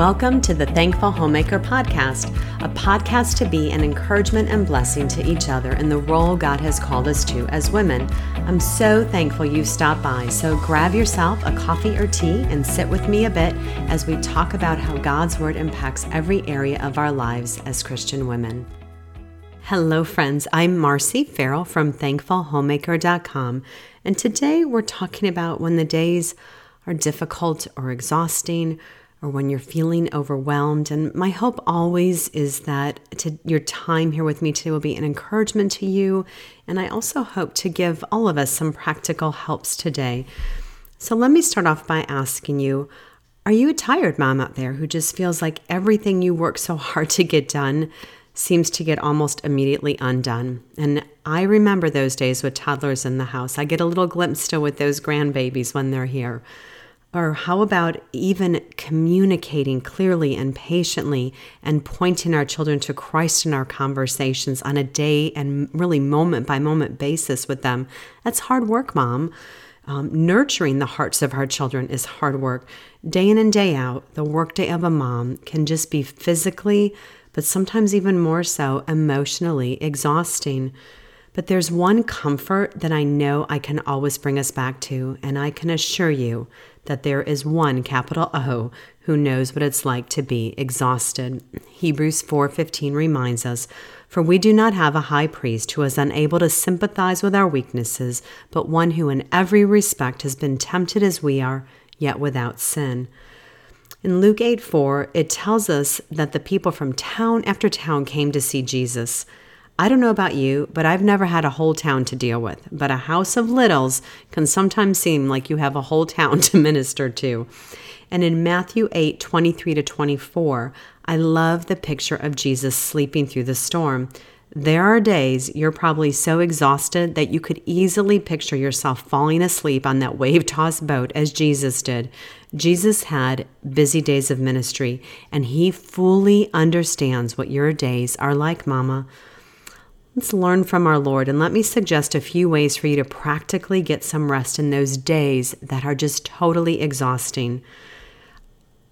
Welcome to the Thankful Homemaker Podcast, a podcast to be an encouragement and blessing to each other in the role God has called us to as women. I'm so thankful you stopped by, so grab yourself a coffee or tea and sit with me a bit as we talk about how God's Word impacts every area of our lives as Christian women. Hello, friends. I'm Marcy Farrell from thankfulhomemaker.com, and today we're talking about when the days are difficult or exhausting or when you're feeling overwhelmed. And my hope always is that to, your time here with me today will be an encouragement to you. And I also hope to give all of us some practical helps today. So let me start off by asking you Are you a tired mom out there who just feels like everything you work so hard to get done? Seems to get almost immediately undone. And I remember those days with toddlers in the house. I get a little glimpse still with those grandbabies when they're here. Or how about even communicating clearly and patiently and pointing our children to Christ in our conversations on a day and really moment by moment basis with them? That's hard work, mom. Um, nurturing the hearts of our children is hard work. Day in and day out, the workday of a mom can just be physically, but sometimes even more so emotionally exhausting. But there's one comfort that I know I can always bring us back to, and I can assure you that there is one capital O who knows what it's like to be exhausted. Hebrews 4:15 reminds us, "For we do not have a high priest who is unable to sympathize with our weaknesses, but one who in every respect has been tempted as we are, yet without sin." In Luke 8 4, it tells us that the people from town after town came to see Jesus. I don't know about you, but I've never had a whole town to deal with. But a house of littles can sometimes seem like you have a whole town to minister to. And in Matthew 8 23 to 24, I love the picture of Jesus sleeping through the storm. There are days you're probably so exhausted that you could easily picture yourself falling asleep on that wave tossed boat as Jesus did. Jesus had busy days of ministry, and he fully understands what your days are like, Mama. Let's learn from our Lord and let me suggest a few ways for you to practically get some rest in those days that are just totally exhausting.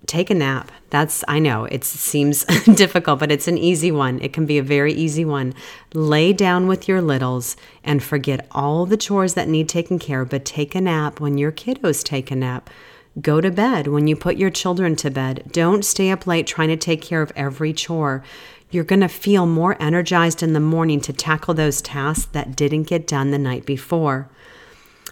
Take a nap. That's, I know, it seems difficult, but it's an easy one. It can be a very easy one. Lay down with your littles and forget all the chores that need taken care of, but take a nap when your kiddos take a nap. Go to bed when you put your children to bed. Don't stay up late trying to take care of every chore you're going to feel more energized in the morning to tackle those tasks that didn't get done the night before.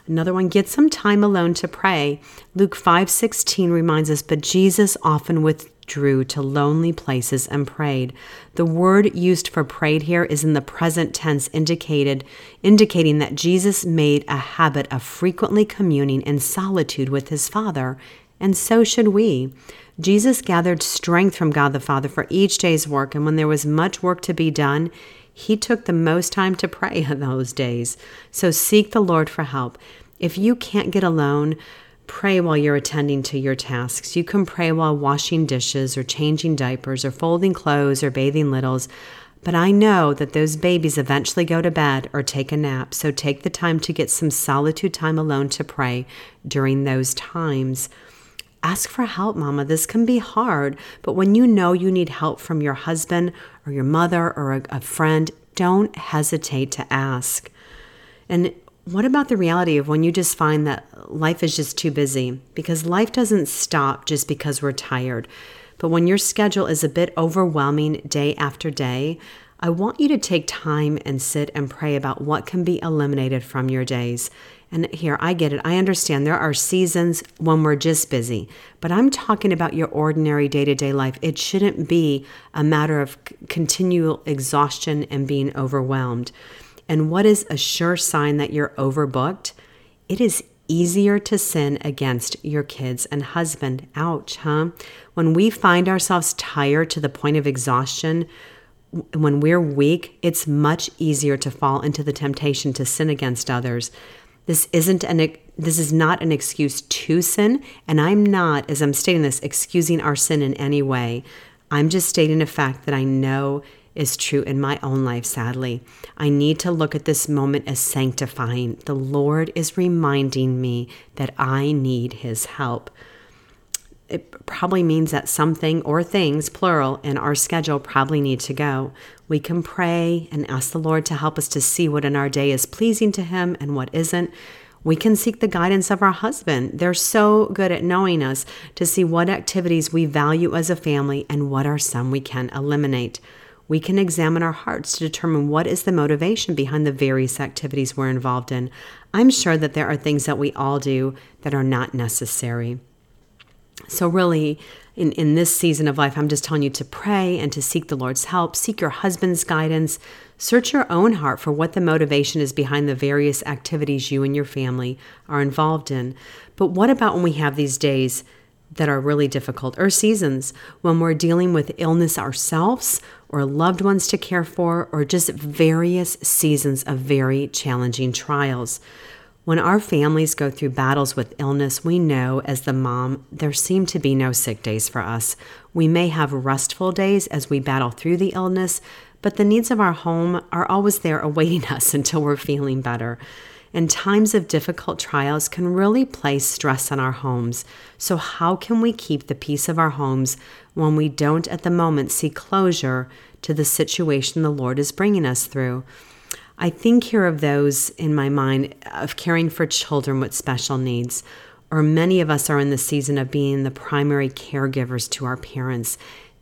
Another one, get some time alone to pray. Luke 5:16 reminds us, but Jesus often withdrew to lonely places and prayed. The word used for prayed here is in the present tense indicated indicating that Jesus made a habit of frequently communing in solitude with his Father, and so should we. Jesus gathered strength from God the Father for each day's work, and when there was much work to be done, he took the most time to pray in those days. So seek the Lord for help. If you can't get alone, pray while you're attending to your tasks. You can pray while washing dishes or changing diapers or folding clothes or bathing littles. But I know that those babies eventually go to bed or take a nap, so take the time to get some solitude time alone to pray during those times. Ask for help, mama. This can be hard, but when you know you need help from your husband or your mother or a, a friend, don't hesitate to ask. And what about the reality of when you just find that life is just too busy? Because life doesn't stop just because we're tired. But when your schedule is a bit overwhelming day after day, I want you to take time and sit and pray about what can be eliminated from your days. And here, I get it. I understand there are seasons when we're just busy, but I'm talking about your ordinary day to day life. It shouldn't be a matter of continual exhaustion and being overwhelmed. And what is a sure sign that you're overbooked? It is easier to sin against your kids and husband. Ouch, huh? When we find ourselves tired to the point of exhaustion, when we're weak, it's much easier to fall into the temptation to sin against others. This isn't an this is not an excuse to sin, and I'm not, as I'm stating this, excusing our sin in any way. I'm just stating a fact that I know is true in my own life, sadly. I need to look at this moment as sanctifying. The Lord is reminding me that I need His help. It probably means that something or things, plural, in our schedule probably need to go. We can pray and ask the Lord to help us to see what in our day is pleasing to Him and what isn't. We can seek the guidance of our husband. They're so good at knowing us to see what activities we value as a family and what are some we can eliminate. We can examine our hearts to determine what is the motivation behind the various activities we're involved in. I'm sure that there are things that we all do that are not necessary. So, really, in, in this season of life, I'm just telling you to pray and to seek the Lord's help, seek your husband's guidance, search your own heart for what the motivation is behind the various activities you and your family are involved in. But what about when we have these days that are really difficult, or seasons when we're dealing with illness ourselves, or loved ones to care for, or just various seasons of very challenging trials? When our families go through battles with illness, we know as the mom, there seem to be no sick days for us. We may have restful days as we battle through the illness, but the needs of our home are always there awaiting us until we're feeling better. And times of difficult trials can really place stress on our homes. So, how can we keep the peace of our homes when we don't at the moment see closure to the situation the Lord is bringing us through? I think here of those in my mind of caring for children with special needs, or many of us are in the season of being the primary caregivers to our parents.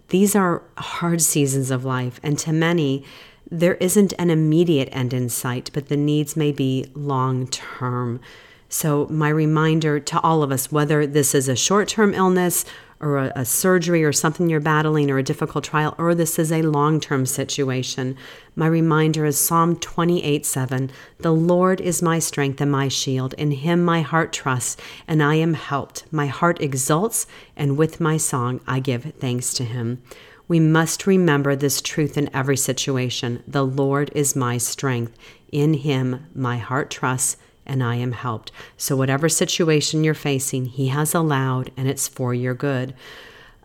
These are hard seasons of life, and to many, there isn't an immediate end in sight, but the needs may be long term. So, my reminder to all of us, whether this is a short term illness or a, a, surgery or something you're battling or a difficult trial, or this is a long term situation, my reminder is Psalm 28 7. The Lord is my strength and my shield. In him my heart trusts, and I am helped. My heart exults, and with my song I give thanks to him. We must remember this truth in every situation. The Lord is my strength. In him my heart trusts and I am helped. So, whatever situation you're facing, He has allowed, and it's for your good.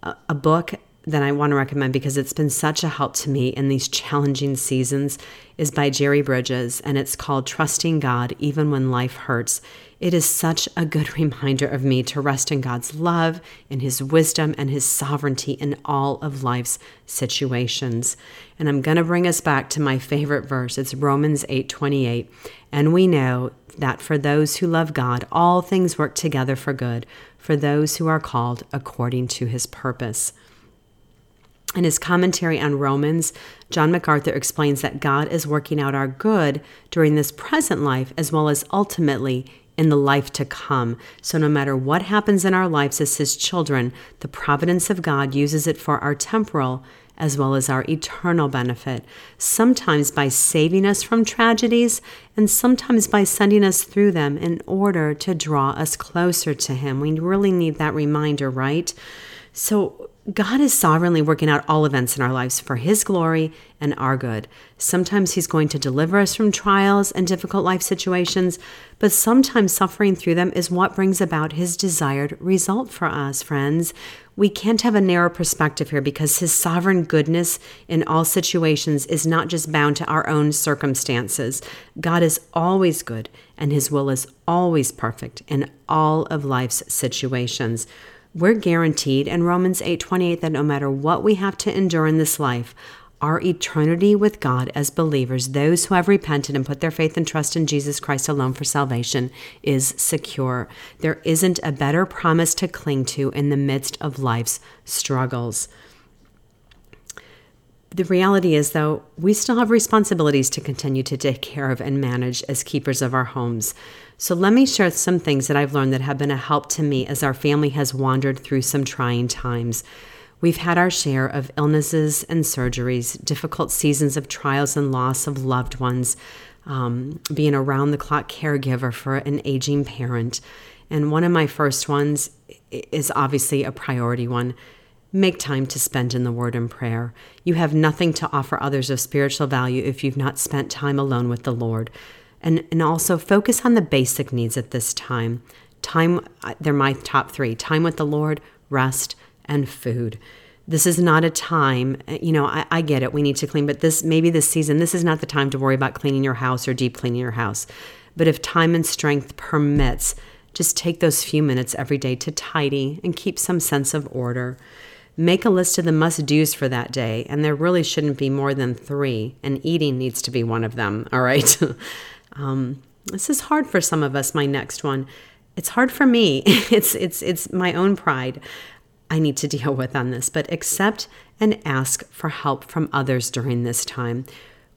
A book that I want to recommend because it's been such a help to me in these challenging seasons is by Jerry Bridges, and it's called Trusting God Even When Life Hurts. It is such a good reminder of me to rest in God's love, in His wisdom, and His sovereignty in all of life's situations. And I'm going to bring us back to my favorite verse. It's Romans 8 28. And we know that for those who love God, all things work together for good, for those who are called according to his purpose. In his commentary on Romans, John MacArthur explains that God is working out our good during this present life as well as ultimately in the life to come. So, no matter what happens in our lives as His children, the providence of God uses it for our temporal as well as our eternal benefit, sometimes by saving us from tragedies, and sometimes by sending us through them in order to draw us closer to Him. We really need that reminder, right? So, God is sovereignly working out all events in our lives for His glory and our good. Sometimes He's going to deliver us from trials and difficult life situations, but sometimes suffering through them is what brings about His desired result for us, friends. We can't have a narrow perspective here because His sovereign goodness in all situations is not just bound to our own circumstances. God is always good, and His will is always perfect in all of life's situations. We're guaranteed in Romans 8:28 that no matter what we have to endure in this life, our eternity with God as believers, those who have repented and put their faith and trust in Jesus Christ alone for salvation, is secure. There isn't a better promise to cling to in the midst of life's struggles. The reality is, though, we still have responsibilities to continue to take care of and manage as keepers of our homes. So, let me share some things that I've learned that have been a help to me as our family has wandered through some trying times. We've had our share of illnesses and surgeries, difficult seasons of trials and loss of loved ones, um, being around the clock caregiver for an aging parent. And one of my first ones is obviously a priority one Make time to spend in the Word and prayer. You have nothing to offer others of spiritual value if you've not spent time alone with the Lord. And, and also focus on the basic needs at this time. Time, uh, they're my top three time with the Lord, rest, and food. This is not a time, uh, you know, I, I get it, we need to clean, but this, maybe this season, this is not the time to worry about cleaning your house or deep cleaning your house. But if time and strength permits, Just take those few minutes every day to tidy and keep some sense of order. Make a list of the must do's for that day, and there really shouldn't be more than three, and eating needs to be one of them, all right? um, this is hard for some of us, my next one. It's hard for me. It's, it's, it's my own pride. I need to deal with on this, but accept and ask for help from others during this time.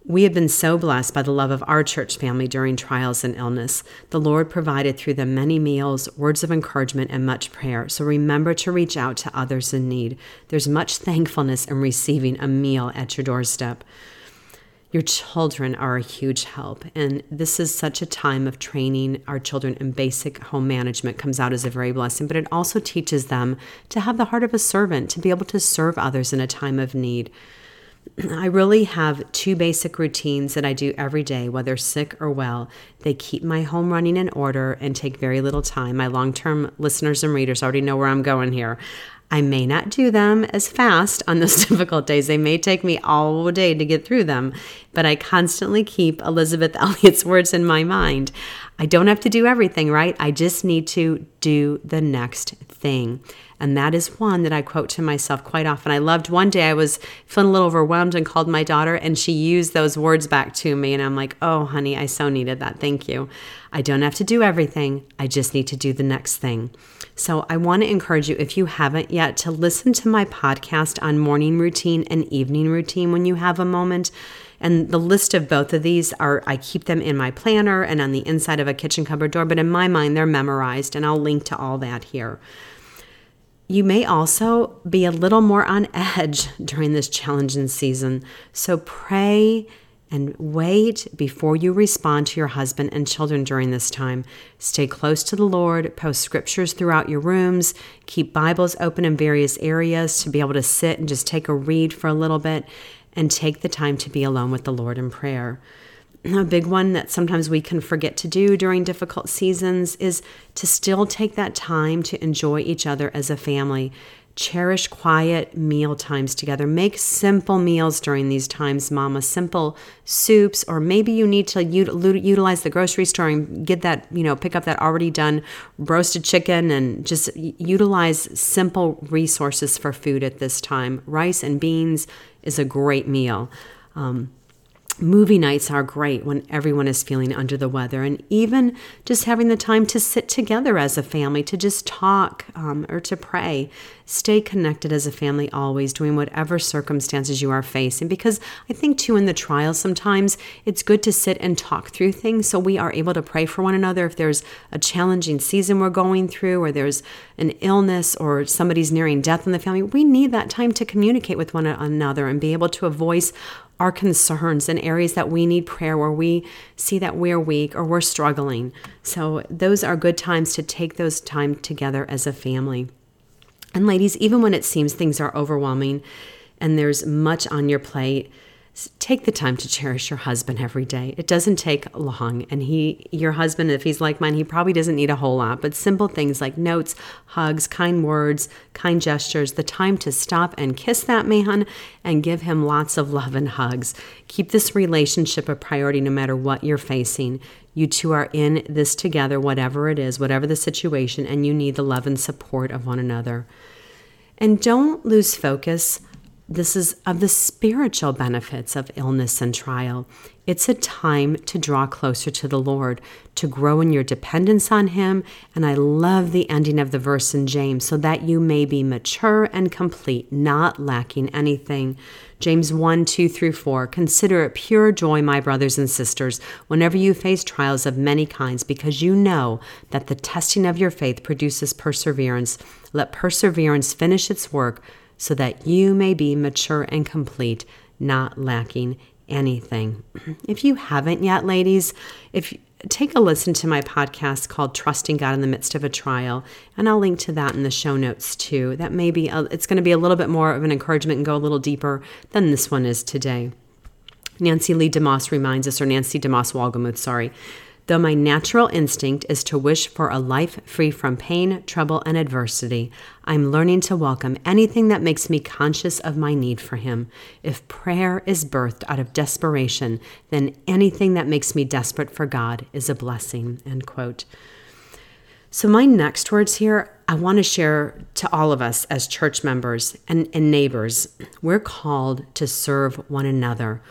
We have been so blessed by the love of our church family during trials and illness. The Lord provided through them many meals, words of encouragement, and much prayer. So remember to reach out to others in need. There's much thankfulness in receiving a meal at your doorstep. Your children are a huge help, and this is such a time of training our children in basic home management comes out as a very blessing, but it also teaches them to have the heart of a servant, to be able to serve others in a time of need. I really have two basic routines that I do every day, whether sick or well. They keep my home running in order and take very little time. My long term listeners and readers already know where I'm going here. I may not do them as fast on those difficult days. They may take me all day to get through them, but I constantly keep Elisabeth Elliot's words in my mind. I don't have to do everything, right? I just need to do the next thing. And that is one that I quote to myself quite often. I loved one day I was feeling a little overwhelmed and called my daughter, and she used those words back to me. And I'm like, oh, honey, I so needed that. Thank you. I don't have to do everything, I just need to do the next thing. So I want to encourage you, if you haven't yet, to listen to my podcast on morning routine and evening routine when you have a moment. And the list of both of these are, I keep them in my planner and on the inside of a kitchen cupboard door, but in my mind, they're memorized, and I'll link to all that here. You may also be a little more on edge during this challenging season. So pray and wait before you respond to your husband and children during this time. Stay close to the Lord, post scriptures throughout your rooms, keep Bibles open in various areas to be able to sit and just take a read for a little bit, and take the time to be alone with the Lord in prayer a big one that sometimes we can forget to do during difficult seasons is to still take that time to enjoy each other as a family. Cherish quiet meal times together. Make simple meals during these times, mama. Simple soups, or maybe you need to util- utilize the grocery store and get that, you know, pick up that already done roasted chicken and just utilize simple resources for food at this time. Rice and beans is a great meal. Um, Movie nights are great when everyone is feeling under the weather, and even just having the time to sit together as a family to just talk um, or to pray. Stay connected as a family always, doing whatever circumstances you are facing. Because I think, too, in the trials, sometimes it's good to sit and talk through things so we are able to pray for one another. If there's a challenging season we're going through, or there's an illness, or somebody's nearing death in the family, we need that time to communicate with one another and be able to voice our concerns and areas that we need prayer where we see that we're weak or we're struggling. So, those are good times to take those time together as a family. And, ladies, even when it seems things are overwhelming and there's much on your plate, take the time to cherish your husband every day. It doesn't take long. And he, your husband, if he's like mine, he probably doesn't need a whole lot, but simple things like notes, hugs, kind words, kind gestures, the time to stop and kiss that man and give him lots of love and hugs. Keep this relationship a priority no matter what you're facing. You two are in this together, whatever it is, whatever the situation, and you need the love and support of one another. And don't lose focus this is of the spiritual benefits of illness and trial. It's a time to draw closer to the Lord, to grow in your dependence on Him. And I love the ending of the verse in James, so that you may be mature and complete, not lacking anything. James 1 2 through 4. Consider it pure joy, my brothers and sisters, whenever you face trials of many kinds, because you know that the testing of your faith produces perseverance. Let perseverance finish its work so that you may be mature and complete, not lacking anything. If you haven't yet, ladies, if take a listen to my podcast called Trusting God in the Midst of a Trial, and I'll link to that in the show notes too. That may be a, it's going to be a little bit more of an encouragement and go a little deeper than this one is today. Nancy Lee DeMoss reminds us, or Nancy DeMoss Wolgemuth, sorry, Though my natural instinct is to wish for a life free from pain, trouble, and adversity, I'm learning to welcome anything that makes me conscious of my need for Him. If prayer is birthed out of desperation, then anything that makes me desperate for God is a blessing. End quote. So, my next words here, I want to share to all of us as church members and, and neighbors. We're called to serve one another.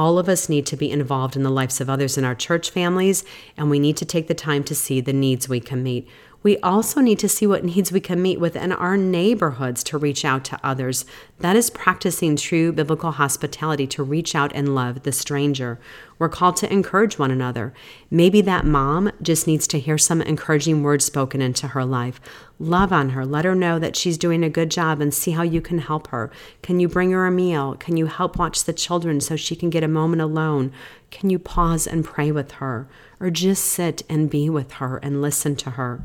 All of us need to be involved in the lives of others in our church families, and we need to take the time to see the needs we can meet. We also need to see what needs we can meet within our neighborhoods to reach out to others. That is practicing true biblical hospitality to reach out and love the stranger. We're called to encourage one another. Maybe that mom just needs to hear some encouraging words spoken into her life. Love on her. Let her know that she's doing a good job and see how you can help her. Can you bring her a meal? Can you help watch the children so she can get a moment alone? Can you pause and pray with her? Or just sit and be with her and listen to her?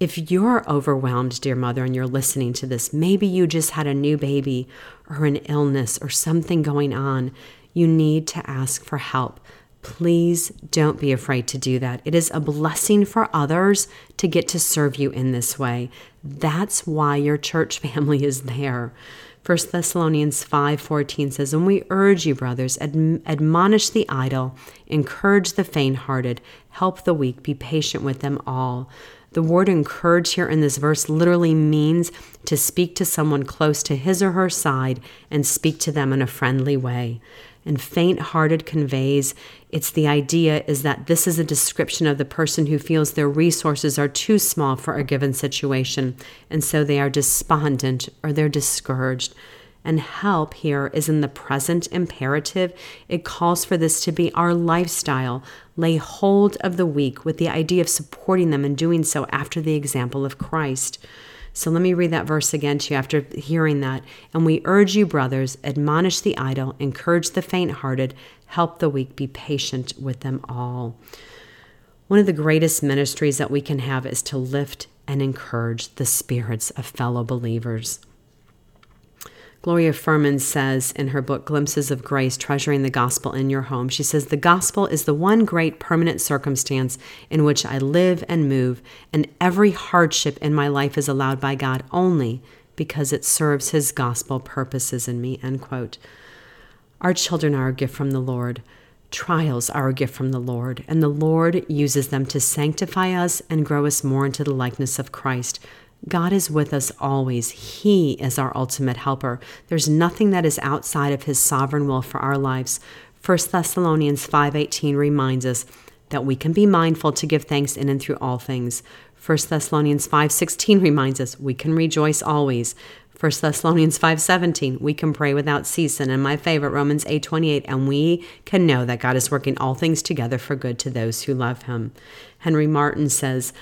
If you're overwhelmed, dear mother, and you're listening to this, maybe you just had a new baby or an illness or something going on, you need to ask for help. Please don't be afraid to do that. It is a blessing for others to get to serve you in this way. That's why your church family is there. 1 Thessalonians 5:14 says, "And we urge you, brothers, ad- admonish the idle, encourage the faint-hearted, help the weak, be patient with them all." The word encourage here in this verse literally means to speak to someone close to his or her side and speak to them in a friendly way. And faint hearted conveys it's the idea is that this is a description of the person who feels their resources are too small for a given situation, and so they are despondent or they're discouraged. And help here is in the present imperative. It calls for this to be our lifestyle. Lay hold of the weak with the idea of supporting them and doing so after the example of Christ. So let me read that verse again to you after hearing that. And we urge you, brothers, admonish the idle, encourage the faint hearted, help the weak, be patient with them all. One of the greatest ministries that we can have is to lift and encourage the spirits of fellow believers. Gloria Furman says in her book Glimpses of Grace Treasuring the Gospel in Your Home, she says, The gospel is the one great permanent circumstance in which I live and move, and every hardship in my life is allowed by God only because it serves his gospel purposes in me. End quote. Our children are a gift from the Lord. Trials are a gift from the Lord, and the Lord uses them to sanctify us and grow us more into the likeness of Christ. God is with us always. He is our ultimate helper. There's nothing that is outside of his sovereign will for our lives. 1 Thessalonians 5:18 reminds us that we can be mindful to give thanks in and through all things. 1 Thessalonians 5:16 reminds us we can rejoice always. 1 Thessalonians 5:17 we can pray without ceasing and my favorite Romans 8:28 and we can know that God is working all things together for good to those who love him. Henry Martyn says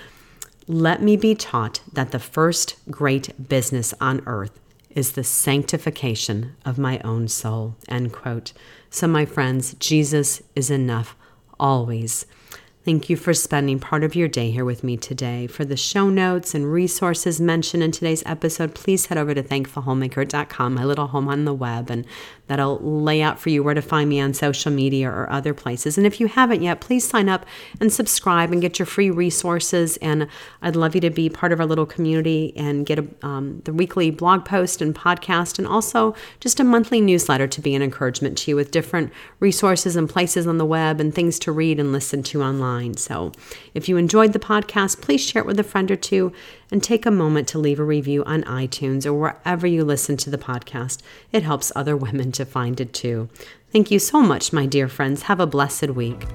let me be taught that the first great business on earth is the sanctification of my own soul. End quote. So, my friends, Jesus is enough always. Thank you for spending part of your day here with me today. For the show notes and resources mentioned in today's episode, please head over to thankfulhomemaker.com, my little home on the web, and that'll lay out for you where to find me on social media or other places. And if you haven't yet, please sign up and subscribe and get your free resources. And I'd love you to be part of our little community and get a, um, the weekly blog post and podcast, and also just a monthly newsletter to be an encouragement to you with different resources and places on the web and things to read and listen to online. So if you enjoyed the podcast, please share it with a friend or two and take a moment to leave a review on iTunes or wherever you listen to the podcast. It helps other women to find it too. Thank you so much, my dear friends. Have a blessed week.